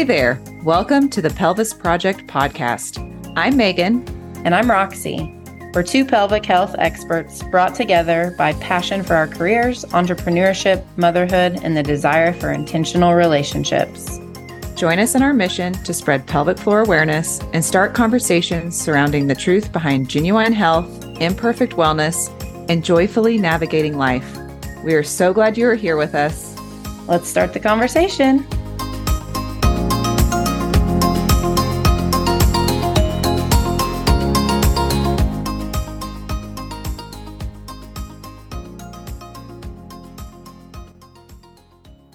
Hey there. Welcome to the Pelvis Project podcast. I'm Megan. And I'm Roxy. We're two pelvic health experts brought together by passion for our careers, entrepreneurship, motherhood, and the desire for intentional relationships. Join us in our mission to spread pelvic floor awareness and start conversations surrounding the truth behind genuine health, imperfect wellness, and joyfully navigating life. We are so glad you are here with us. Let's start the conversation.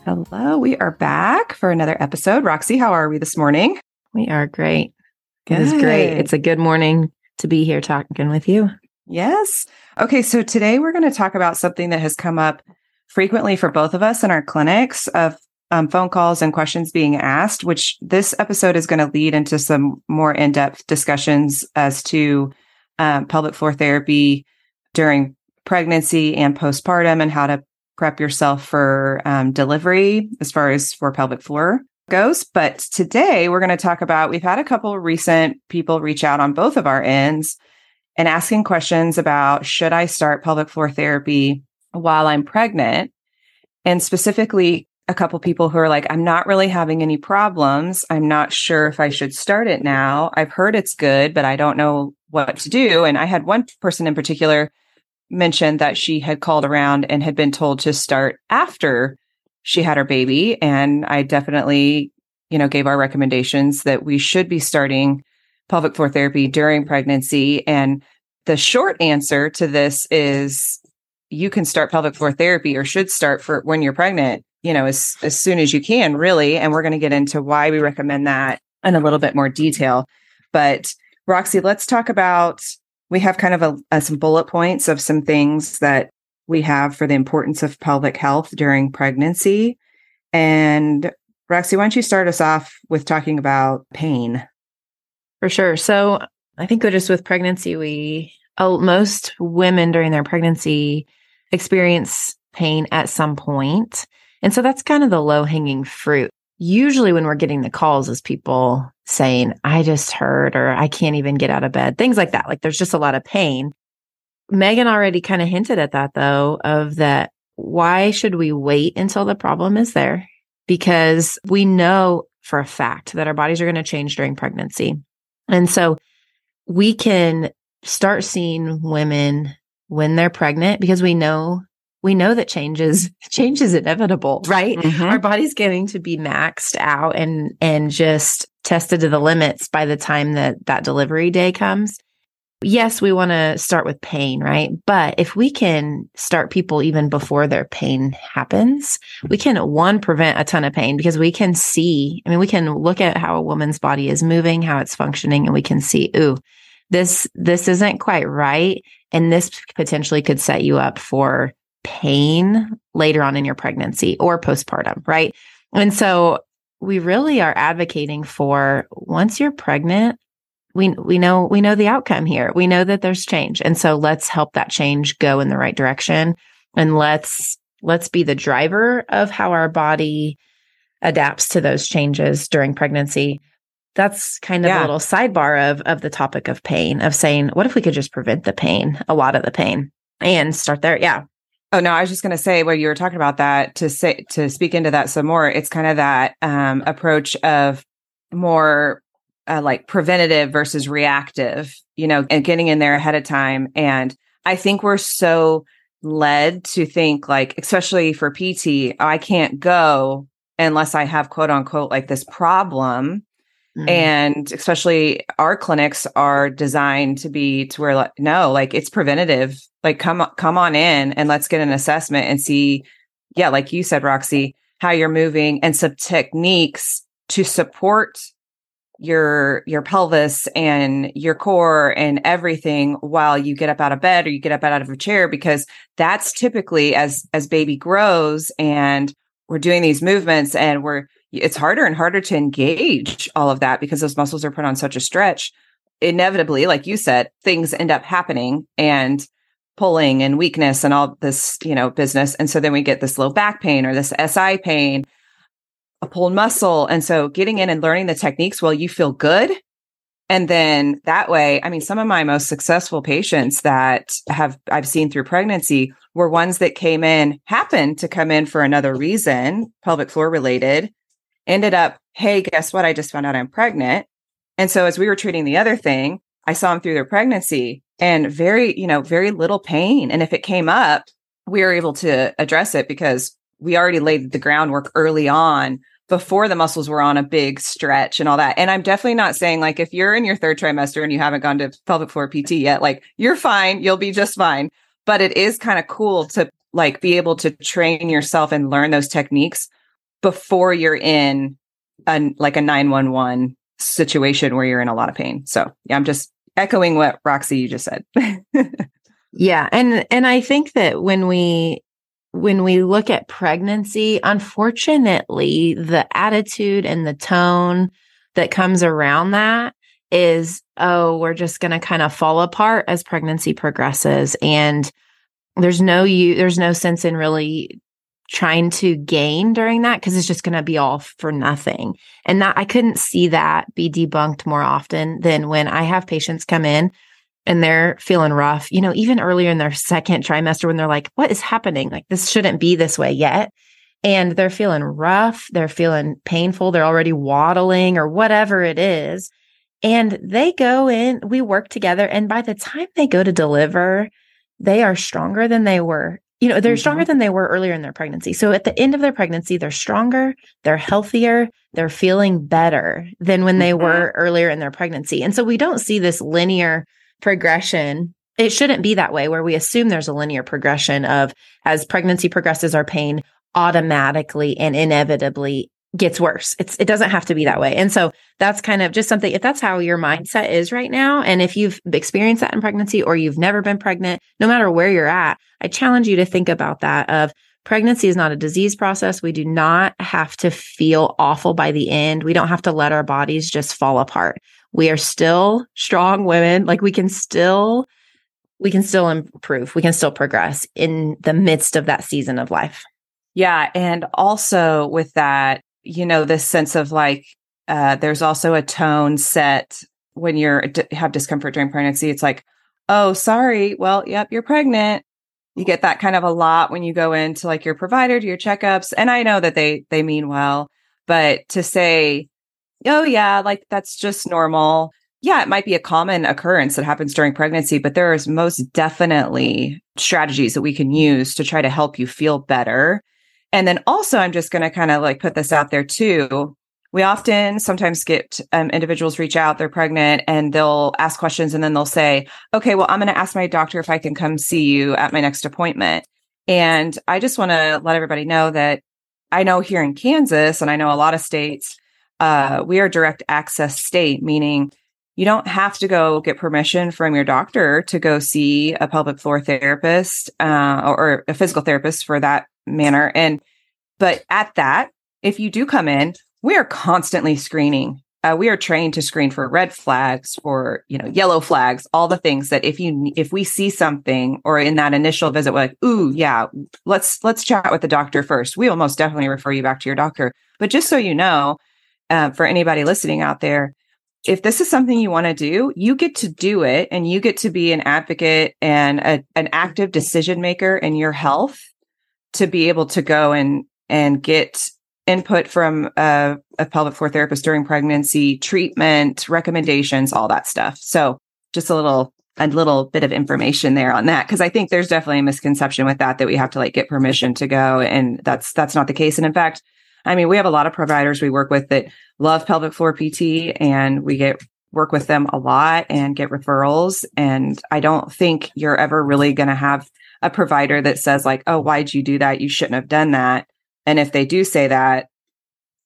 Hello, we are back for another episode. Roxy, how are we this morning? We are great. Good. It is great. It's a good morning to be here talking with you. Yes. Okay, so today we're going to talk about something that has come up frequently for both of us in our clinics of um, phone calls and questions being asked, which this episode is going to lead into some more in depth discussions as to um, pelvic floor therapy during pregnancy and postpartum and how to prep yourself for um, delivery as far as for pelvic floor goes. But today we're going to talk about we've had a couple recent people reach out on both of our ends and asking questions about should I start pelvic floor therapy while I'm pregnant? And specifically, a couple people who are like, I'm not really having any problems. I'm not sure if I should start it now. I've heard it's good, but I don't know what to do. And I had one person in particular mentioned that she had called around and had been told to start after she had her baby. And I definitely, you know, gave our recommendations that we should be starting pelvic floor therapy during pregnancy. And the short answer to this is you can start pelvic floor therapy or should start for when you're pregnant, you know, as, as soon as you can, really. And we're going to get into why we recommend that in a little bit more detail. But Roxy, let's talk about we have kind of a, a, some bullet points of some things that we have for the importance of pelvic health during pregnancy. And Roxy, why don't you start us off with talking about pain? For sure. So I think just with pregnancy, we oh, most women during their pregnancy experience pain at some point. And so that's kind of the low hanging fruit. Usually when we're getting the calls is people saying, I just hurt or I can't even get out of bed, things like that. Like there's just a lot of pain. Megan already kind of hinted at that though, of that. Why should we wait until the problem is there? Because we know for a fact that our bodies are going to change during pregnancy. And so we can start seeing women when they're pregnant because we know we know that change is change is inevitable, right? Mm-hmm. Our body's getting to be maxed out and and just tested to the limits by the time that that delivery day comes. Yes, we want to start with pain, right? But if we can start people even before their pain happens, we can one prevent a ton of pain because we can see, I mean, we can look at how a woman's body is moving, how it's functioning, and we can see, ooh, this this isn't quite right and this potentially could set you up for pain later on in your pregnancy or postpartum, right? And so we really are advocating for once you're pregnant, we we know we know the outcome here. We know that there's change. And so let's help that change go in the right direction and let's let's be the driver of how our body adapts to those changes during pregnancy. That's kind of yeah. a little sidebar of of the topic of pain of saying what if we could just prevent the pain, a lot of the pain and start there. Yeah. Oh no, I was just going to say where you were talking about that to say to speak into that some more. It's kind of that um, approach of more uh, like preventative versus reactive, you know, and getting in there ahead of time. And I think we're so led to think like, especially for PT, I can't go unless I have quote unquote like this problem. Mm-hmm. And especially our clinics are designed to be to where like, no, like it's preventative. Like come come on in and let's get an assessment and see, yeah, like you said, Roxy, how you're moving and some techniques to support your your pelvis and your core and everything while you get up out of bed or you get up out of a chair because that's typically as as baby grows and we're doing these movements and we're it's harder and harder to engage all of that because those muscles are put on such a stretch inevitably like you said things end up happening and pulling and weakness and all this you know business and so then we get this low back pain or this si pain a pulled muscle. And so getting in and learning the techniques while you feel good. And then that way, I mean, some of my most successful patients that have I've seen through pregnancy were ones that came in, happened to come in for another reason, pelvic floor related, ended up, hey, guess what? I just found out I'm pregnant. And so as we were treating the other thing, I saw them through their pregnancy and very, you know, very little pain. And if it came up, we were able to address it because we already laid the groundwork early on before the muscles were on a big stretch and all that. And I'm definitely not saying like if you're in your third trimester and you haven't gone to pelvic floor PT yet, like you're fine, you'll be just fine. But it is kind of cool to like be able to train yourself and learn those techniques before you're in a like a 911 situation where you're in a lot of pain. So, yeah, I'm just echoing what Roxy you just said. yeah, and and I think that when we when we look at pregnancy, unfortunately, the attitude and the tone that comes around that is, oh, we're just going to kind of fall apart as pregnancy progresses. And there's no you there's no sense in really trying to gain during that because it's just going to be all for nothing. And that I couldn't see that be debunked more often than when I have patients come in and they're feeling rough, you know, even earlier in their second trimester when they're like, what is happening? Like, this shouldn't be this way yet. And they're feeling rough, they're feeling painful, they're already waddling or whatever it is. And they go in, we work together. And by the time they go to deliver, they are stronger than they were. You know, they're mm-hmm. stronger than they were earlier in their pregnancy. So at the end of their pregnancy, they're stronger, they're healthier, they're feeling better than when they mm-hmm. were earlier in their pregnancy. And so we don't see this linear progression it shouldn't be that way where we assume there's a linear progression of as pregnancy progresses our pain automatically and inevitably gets worse it's it doesn't have to be that way and so that's kind of just something if that's how your mindset is right now and if you've experienced that in pregnancy or you've never been pregnant no matter where you're at i challenge you to think about that of pregnancy is not a disease process we do not have to feel awful by the end we don't have to let our bodies just fall apart we are still strong women. Like we can still, we can still improve. We can still progress in the midst of that season of life. Yeah. And also with that, you know, this sense of like, uh, there's also a tone set when you're have discomfort during pregnancy. It's like, oh, sorry. Well, yep, you're pregnant. You get that kind of a lot when you go into like your provider to your checkups. And I know that they they mean well, but to say, oh, yeah, like that's just normal. Yeah, it might be a common occurrence that happens during pregnancy, but there is most definitely strategies that we can use to try to help you feel better. And then also, I'm just going to kind of like put this out there too. We often sometimes get um, individuals reach out, they're pregnant, and they'll ask questions and then they'll say, okay, well, I'm going to ask my doctor if I can come see you at my next appointment. And I just want to let everybody know that I know here in Kansas, and I know a lot of states, uh, we are direct access state, meaning you don't have to go get permission from your doctor to go see a pelvic floor therapist uh, or, or a physical therapist for that manner. And but at that, if you do come in, we are constantly screening. Uh, we are trained to screen for red flags, for you know yellow flags, all the things that if you if we see something or in that initial visit, we're like, ooh, yeah, let's let's chat with the doctor first. We will most definitely refer you back to your doctor. But just so you know, uh, for anybody listening out there, if this is something you want to do, you get to do it and you get to be an advocate and a, an active decision maker in your health to be able to go and and get input from a, a pelvic floor therapist during pregnancy, treatment, recommendations, all that stuff. So just a little a little bit of information there on that because I think there's definitely a misconception with that that we have to like get permission to go and that's that's not the case and in fact I mean, we have a lot of providers we work with that love pelvic floor PT and we get work with them a lot and get referrals. And I don't think you're ever really going to have a provider that says like, Oh, why'd you do that? You shouldn't have done that. And if they do say that,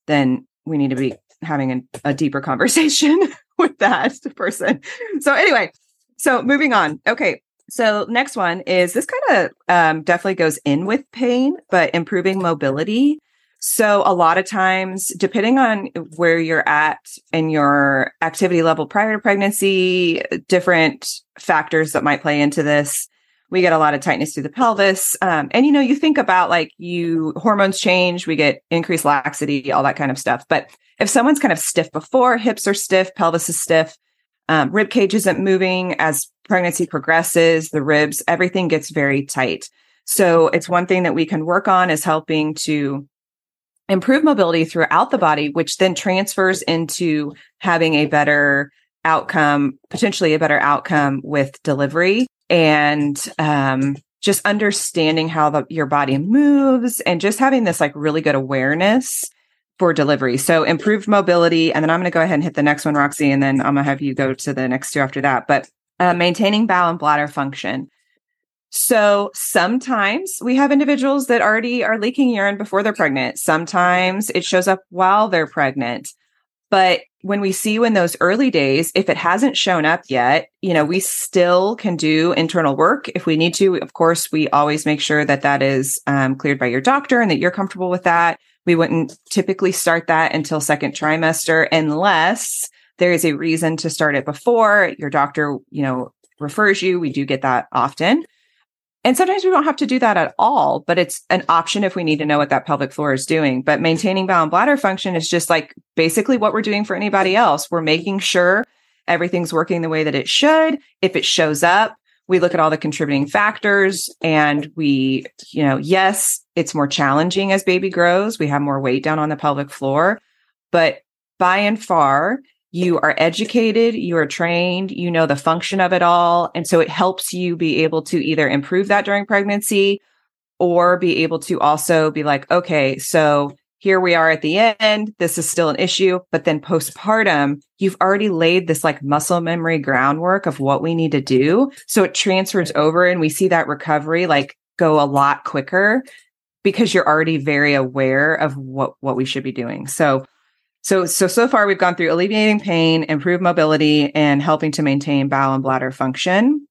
then we need to be having a, a deeper conversation with that person. So anyway, so moving on. Okay. So next one is this kind of um, definitely goes in with pain, but improving mobility. So a lot of times, depending on where you're at in your activity level prior to pregnancy, different factors that might play into this. we get a lot of tightness through the pelvis. Um, and you know, you think about like you hormones change, we get increased laxity, all that kind of stuff. But if someone's kind of stiff before, hips are stiff, pelvis is stiff, um, rib cage isn't moving as pregnancy progresses, the ribs, everything gets very tight. So it's one thing that we can work on is helping to improve mobility throughout the body, which then transfers into having a better outcome, potentially a better outcome with delivery and um, just understanding how the, your body moves and just having this like really good awareness for delivery. So improved mobility. And then I'm going to go ahead and hit the next one, Roxy, and then I'm going to have you go to the next two after that. But uh, maintaining bowel and bladder function. So sometimes we have individuals that already are leaking urine before they're pregnant. Sometimes it shows up while they're pregnant. But when we see you in those early days, if it hasn't shown up yet, you know, we still can do internal work if we need to. Of course, we always make sure that that is um, cleared by your doctor and that you're comfortable with that. We wouldn't typically start that until second trimester unless there is a reason to start it before your doctor, you know, refers you. We do get that often. And sometimes we don't have to do that at all, but it's an option if we need to know what that pelvic floor is doing. But maintaining bowel and bladder function is just like basically what we're doing for anybody else. We're making sure everything's working the way that it should. If it shows up, we look at all the contributing factors and we, you know, yes, it's more challenging as baby grows. We have more weight down on the pelvic floor, but by and far, you are educated, you are trained, you know the function of it all. And so it helps you be able to either improve that during pregnancy or be able to also be like, okay, so here we are at the end. This is still an issue. But then postpartum, you've already laid this like muscle memory groundwork of what we need to do. So it transfers over and we see that recovery like go a lot quicker because you're already very aware of what, what we should be doing. So so, so, so far we've gone through alleviating pain, improved mobility, and helping to maintain bowel and bladder function.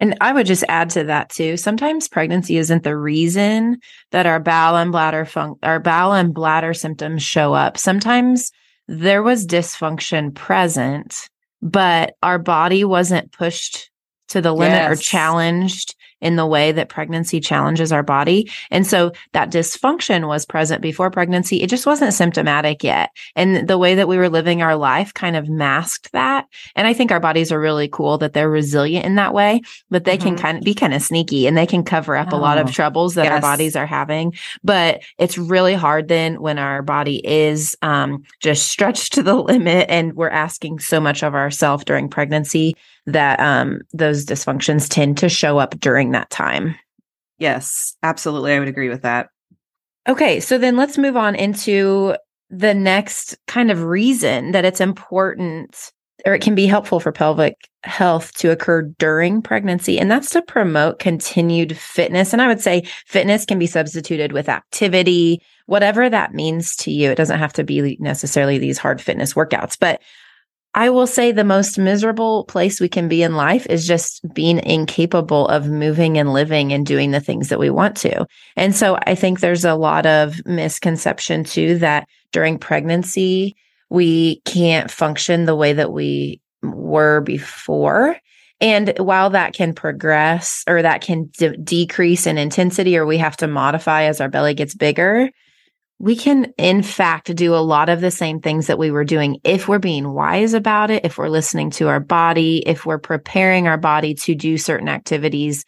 And I would just add to that too. Sometimes pregnancy isn't the reason that our bowel and bladder fun- our bowel and bladder symptoms show up. Sometimes there was dysfunction present, but our body wasn't pushed to the limit yes. or challenged in the way that pregnancy challenges our body. And so that dysfunction was present before pregnancy. It just wasn't symptomatic yet. And the way that we were living our life kind of masked that. And I think our bodies are really cool that they're resilient in that way, but they mm-hmm. can kind of be kind of sneaky and they can cover up oh, a lot of oh, troubles that yes. our bodies are having. But it's really hard then when our body is um, just stretched to the limit and we're asking so much of ourselves during pregnancy that um, those dysfunctions tend to show up during that time. Yes, absolutely. I would agree with that. Okay, so then let's move on into the next kind of reason that it's important or it can be helpful for pelvic health to occur during pregnancy. And that's to promote continued fitness. And I would say fitness can be substituted with activity, whatever that means to you. It doesn't have to be necessarily these hard fitness workouts, but I will say the most miserable place we can be in life is just being incapable of moving and living and doing the things that we want to. And so I think there's a lot of misconception too that during pregnancy, we can't function the way that we were before. And while that can progress or that can de- decrease in intensity or we have to modify as our belly gets bigger, we can, in fact, do a lot of the same things that we were doing if we're being wise about it, if we're listening to our body, if we're preparing our body to do certain activities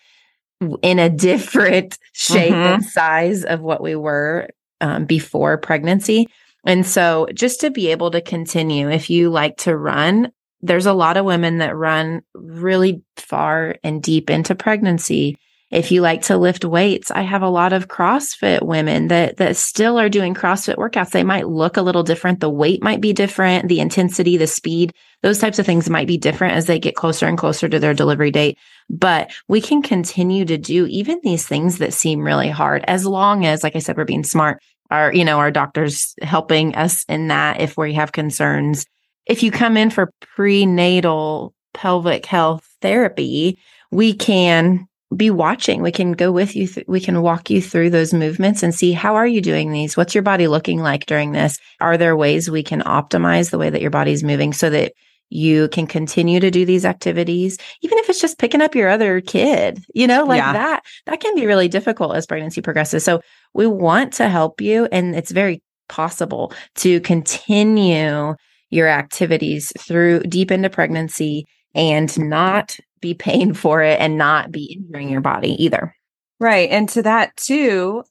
in a different shape mm-hmm. and size of what we were um, before pregnancy. And so, just to be able to continue, if you like to run, there's a lot of women that run really far and deep into pregnancy if you like to lift weights, I have a lot of CrossFit women that that still are doing CrossFit workouts. They might look a little different. The weight might be different, the intensity, the speed, those types of things might be different as they get closer and closer to their delivery date. But we can continue to do even these things that seem really hard as long as like I said we're being smart. Our you know, our doctors helping us in that if we have concerns. If you come in for prenatal pelvic health therapy, we can be watching. We can go with you. Th- we can walk you through those movements and see how are you doing these? What's your body looking like during this? Are there ways we can optimize the way that your body's moving so that you can continue to do these activities, even if it's just picking up your other kid, you know, like yeah. that, that can be really difficult as pregnancy progresses. So we want to help you. And it's very possible to continue your activities through deep into pregnancy and not be paying for it and not be injuring your body either. Right. And to that too,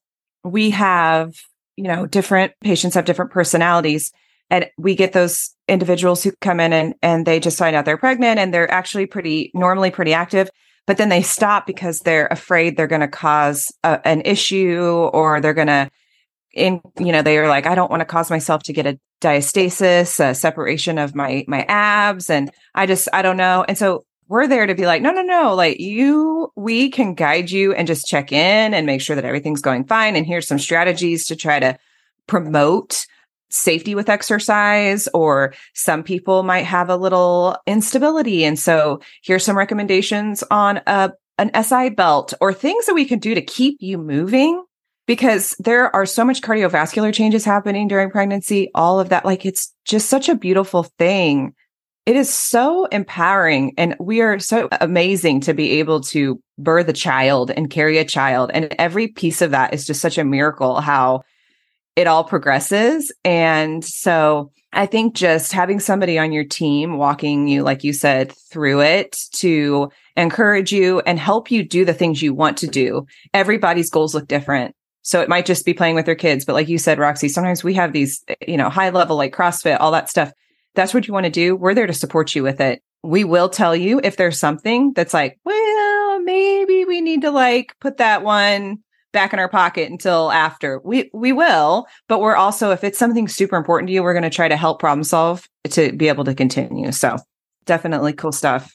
we have, you know, different patients have different personalities and we get those individuals who come in and, and they just find out they're pregnant and they're actually pretty normally pretty active but then they stop because they're afraid they're going to cause a, an issue or they're going to in you know they are like i don't want to cause myself to get a diastasis a separation of my my abs and i just i don't know. And so we're there to be like no no no like you we can guide you and just check in and make sure that everything's going fine and here's some strategies to try to promote safety with exercise or some people might have a little instability and so here's some recommendations on a an SI belt or things that we can do to keep you moving because there are so much cardiovascular changes happening during pregnancy all of that like it's just such a beautiful thing it is so empowering and we are so amazing to be able to birth a child and carry a child and every piece of that is just such a miracle how it all progresses. And so I think just having somebody on your team walking you, like you said, through it to encourage you and help you do the things you want to do. Everybody's goals look different. So it might just be playing with their kids. But like you said, Roxy, sometimes we have these, you know, high level like CrossFit, all that stuff. That's what you want to do. We're there to support you with it. We will tell you if there's something that's like, well, maybe we need to like put that one back in our pocket until after. We we will, but we're also if it's something super important to you, we're going to try to help problem solve to be able to continue. So, definitely cool stuff.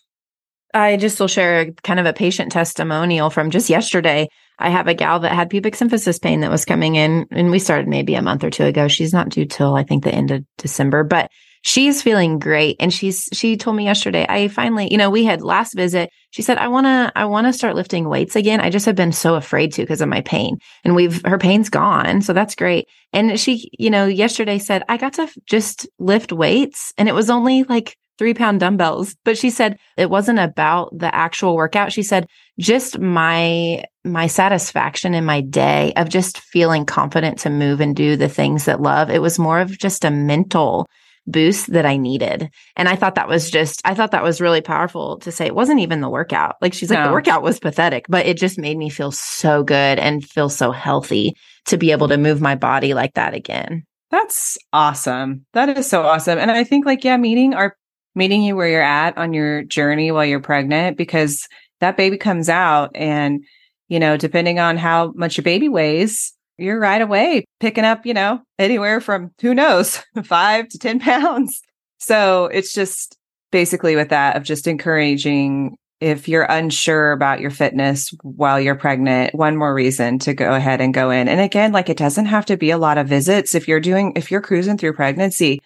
I just will share kind of a patient testimonial from just yesterday. I have a gal that had pubic symphysis pain that was coming in, and we started maybe a month or two ago. She's not due till I think the end of December, but she's feeling great and she's she told me yesterday i finally you know we had last visit she said i want to i want to start lifting weights again i just have been so afraid to because of my pain and we've her pain's gone so that's great and she you know yesterday said i got to just lift weights and it was only like three pound dumbbells but she said it wasn't about the actual workout she said just my my satisfaction in my day of just feeling confident to move and do the things that love it was more of just a mental boost that I needed. And I thought that was just, I thought that was really powerful to say it wasn't even the workout. Like she's like, no. the workout was pathetic, but it just made me feel so good and feel so healthy to be able to move my body like that again. That's awesome. That is so awesome. And I think like, yeah, meeting our meeting you where you're at on your journey while you're pregnant, because that baby comes out and, you know, depending on how much your baby weighs, you're right away picking up, you know, anywhere from who knows, five to 10 pounds. So it's just basically with that of just encouraging if you're unsure about your fitness while you're pregnant, one more reason to go ahead and go in. And again, like it doesn't have to be a lot of visits. If you're doing, if you're cruising through pregnancy,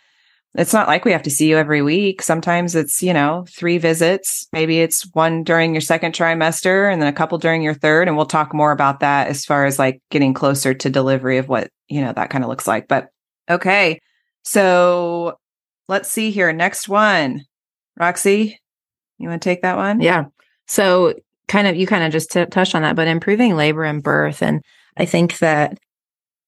it's not like we have to see you every week. Sometimes it's, you know, three visits. Maybe it's one during your second trimester and then a couple during your third. And we'll talk more about that as far as like getting closer to delivery of what, you know, that kind of looks like. But okay. So let's see here. Next one. Roxy, you want to take that one? Yeah. So kind of, you kind of just t- touched on that, but improving labor and birth. And I think that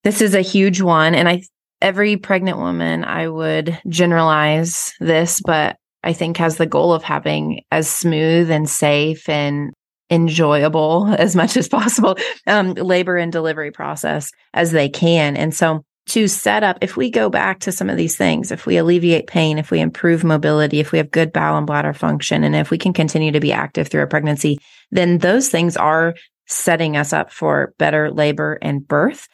this is a huge one. And I every pregnant woman, I would generalize this, but I think has the goal of having as smooth and safe and enjoyable as much as possible um, labor and delivery process as they can. And so to set up, if we go back to some of these things, if we alleviate pain, if we improve mobility, if we have good bowel and bladder function, and if we can continue to be active through a pregnancy, then those things are setting us up for better labor and birth.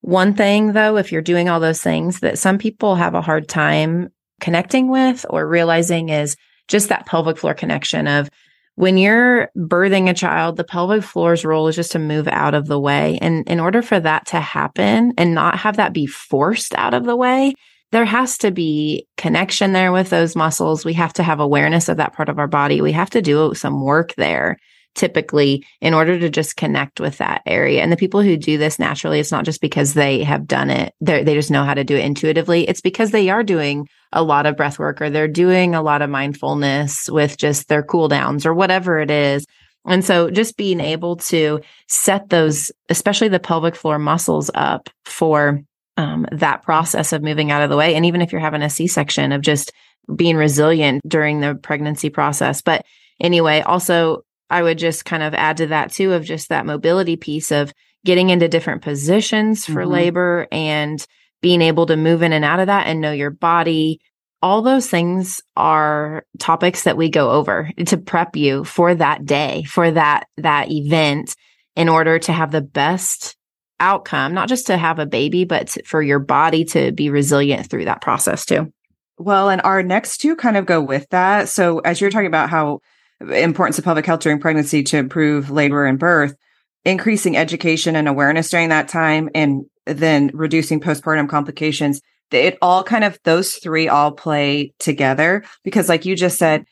One thing, though, if you're doing all those things that some people have a hard time connecting with or realizing is just that pelvic floor connection of when you're birthing a child, the pelvic floor's role is just to move out of the way. And in order for that to happen and not have that be forced out of the way, there has to be connection there with those muscles. We have to have awareness of that part of our body. We have to do some work there typically in order to just connect with that area. And the people who do this naturally, it's not just because they have done it, they just know how to do it intuitively. It's because they are doing a lot of breath work or they're doing a lot of mindfulness with just their cool downs or whatever it is. And so just being able to set those, especially the pelvic floor muscles up for um, that process of moving out of the way. And even if you're having a C section, of just being resilient during the pregnancy process. But anyway, also, I would just kind of add to that too of just that mobility piece of getting into different positions for mm-hmm. labor and being able to move in and out of that and know your body. All those things are topics that we go over to prep you for that day, for that, that event in order to have the best outcome, not just to have a baby, but to, for your body to be resilient through that process too. Well, and our next two kind of go with that. So as you're talking about how importance of pelvic health during pregnancy to improve labor and birth, increasing education and awareness during that time, and then reducing postpartum complications, it all kind of those three all play together because like you just said,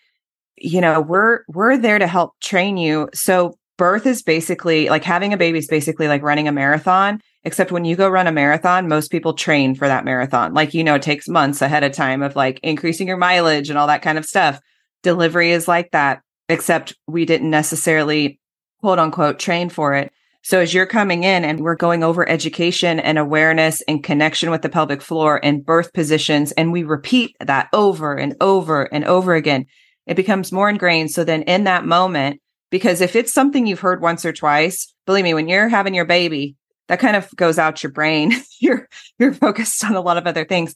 you know, we're we're there to help train you. So birth is basically like having a baby is basically like running a marathon except when you go run a marathon most people train for that marathon. Like you know it takes months ahead of time of like increasing your mileage and all that kind of stuff. Delivery is like that except we didn't necessarily quote unquote train for it so as you're coming in and we're going over education and awareness and connection with the pelvic floor and birth positions and we repeat that over and over and over again it becomes more ingrained so then in that moment because if it's something you've heard once or twice, believe me, when you're having your baby, that kind of goes out your brain. you're you're focused on a lot of other things.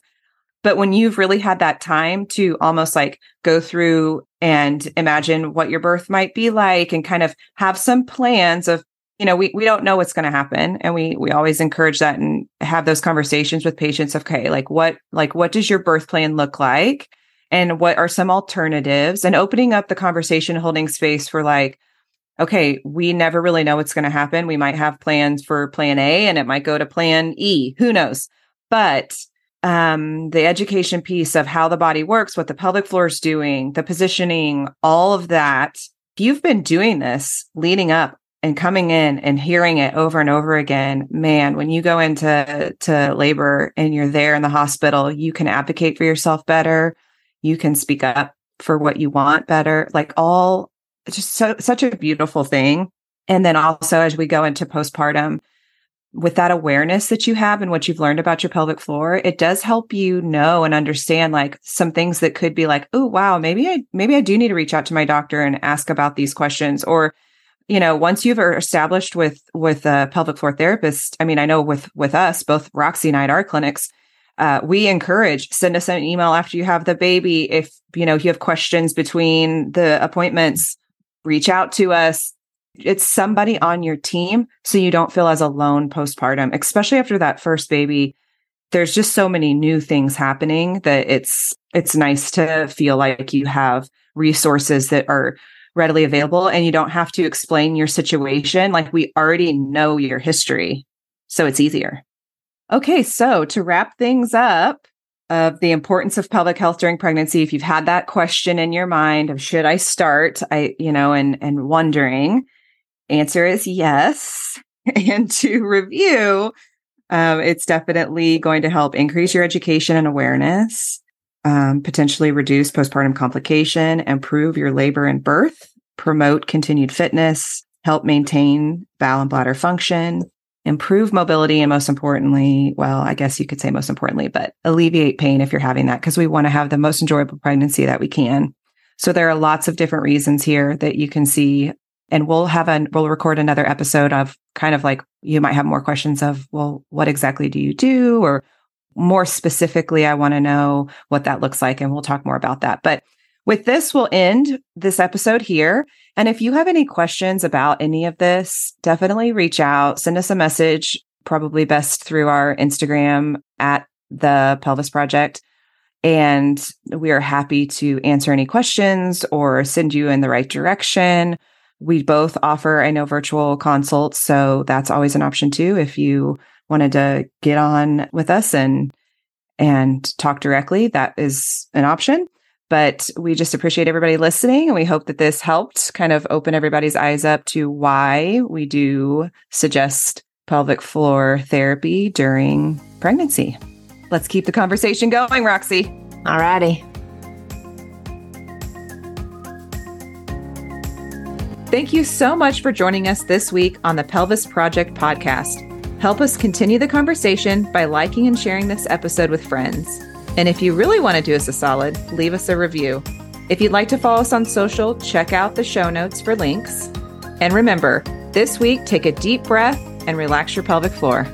But when you've really had that time to almost like go through and imagine what your birth might be like and kind of have some plans of, you know, we, we don't know what's going to happen. And we, we always encourage that and have those conversations with patients. Okay. Like what, like what does your birth plan look like? And what are some alternatives and opening up the conversation, holding space for like, okay, we never really know what's going to happen. We might have plans for plan A and it might go to plan E. Who knows? But um, the education piece of how the body works, what the pelvic floor is doing, the positioning, all of that. You've been doing this leading up and coming in and hearing it over and over again, man, when you go into to labor and you're there in the hospital, you can advocate for yourself better. You can speak up for what you want better. Like all just so, such a beautiful thing. And then also as we go into postpartum, with that awareness that you have and what you've learned about your pelvic floor, it does help you know and understand like some things that could be like, oh wow, maybe I maybe I do need to reach out to my doctor and ask about these questions. Or, you know, once you've established with with a pelvic floor therapist, I mean, I know with with us, both Roxy and I at our clinics, uh, we encourage send us an email after you have the baby if you know you have questions between the appointments reach out to us. It's somebody on your team so you don't feel as alone postpartum, especially after that first baby. There's just so many new things happening that it's it's nice to feel like you have resources that are readily available and you don't have to explain your situation like we already know your history. So it's easier. Okay, so to wrap things up, of the importance of pelvic health during pregnancy. If you've had that question in your mind of should I start, I, you know, and, and wondering, answer is yes. and to review, um, it's definitely going to help increase your education and awareness, um, potentially reduce postpartum complication, improve your labor and birth, promote continued fitness, help maintain bowel and bladder function, improve mobility and most importantly, well, I guess you could say most importantly, but alleviate pain if you're having that because we want to have the most enjoyable pregnancy that we can. So there are lots of different reasons here that you can see and we'll have a we'll record another episode of kind of like you might have more questions of well what exactly do you do or more specifically I want to know what that looks like and we'll talk more about that. But with this, we'll end this episode here. And if you have any questions about any of this, definitely reach out, send us a message, probably best through our Instagram at the Pelvis Project. And we are happy to answer any questions or send you in the right direction. We both offer, I know, virtual consults. So that's always an option too. If you wanted to get on with us and and talk directly, that is an option. But we just appreciate everybody listening. And we hope that this helped kind of open everybody's eyes up to why we do suggest pelvic floor therapy during pregnancy. Let's keep the conversation going, Roxy. All righty. Thank you so much for joining us this week on the Pelvis Project podcast. Help us continue the conversation by liking and sharing this episode with friends. And if you really want to do us a solid, leave us a review. If you'd like to follow us on social, check out the show notes for links. And remember, this week, take a deep breath and relax your pelvic floor.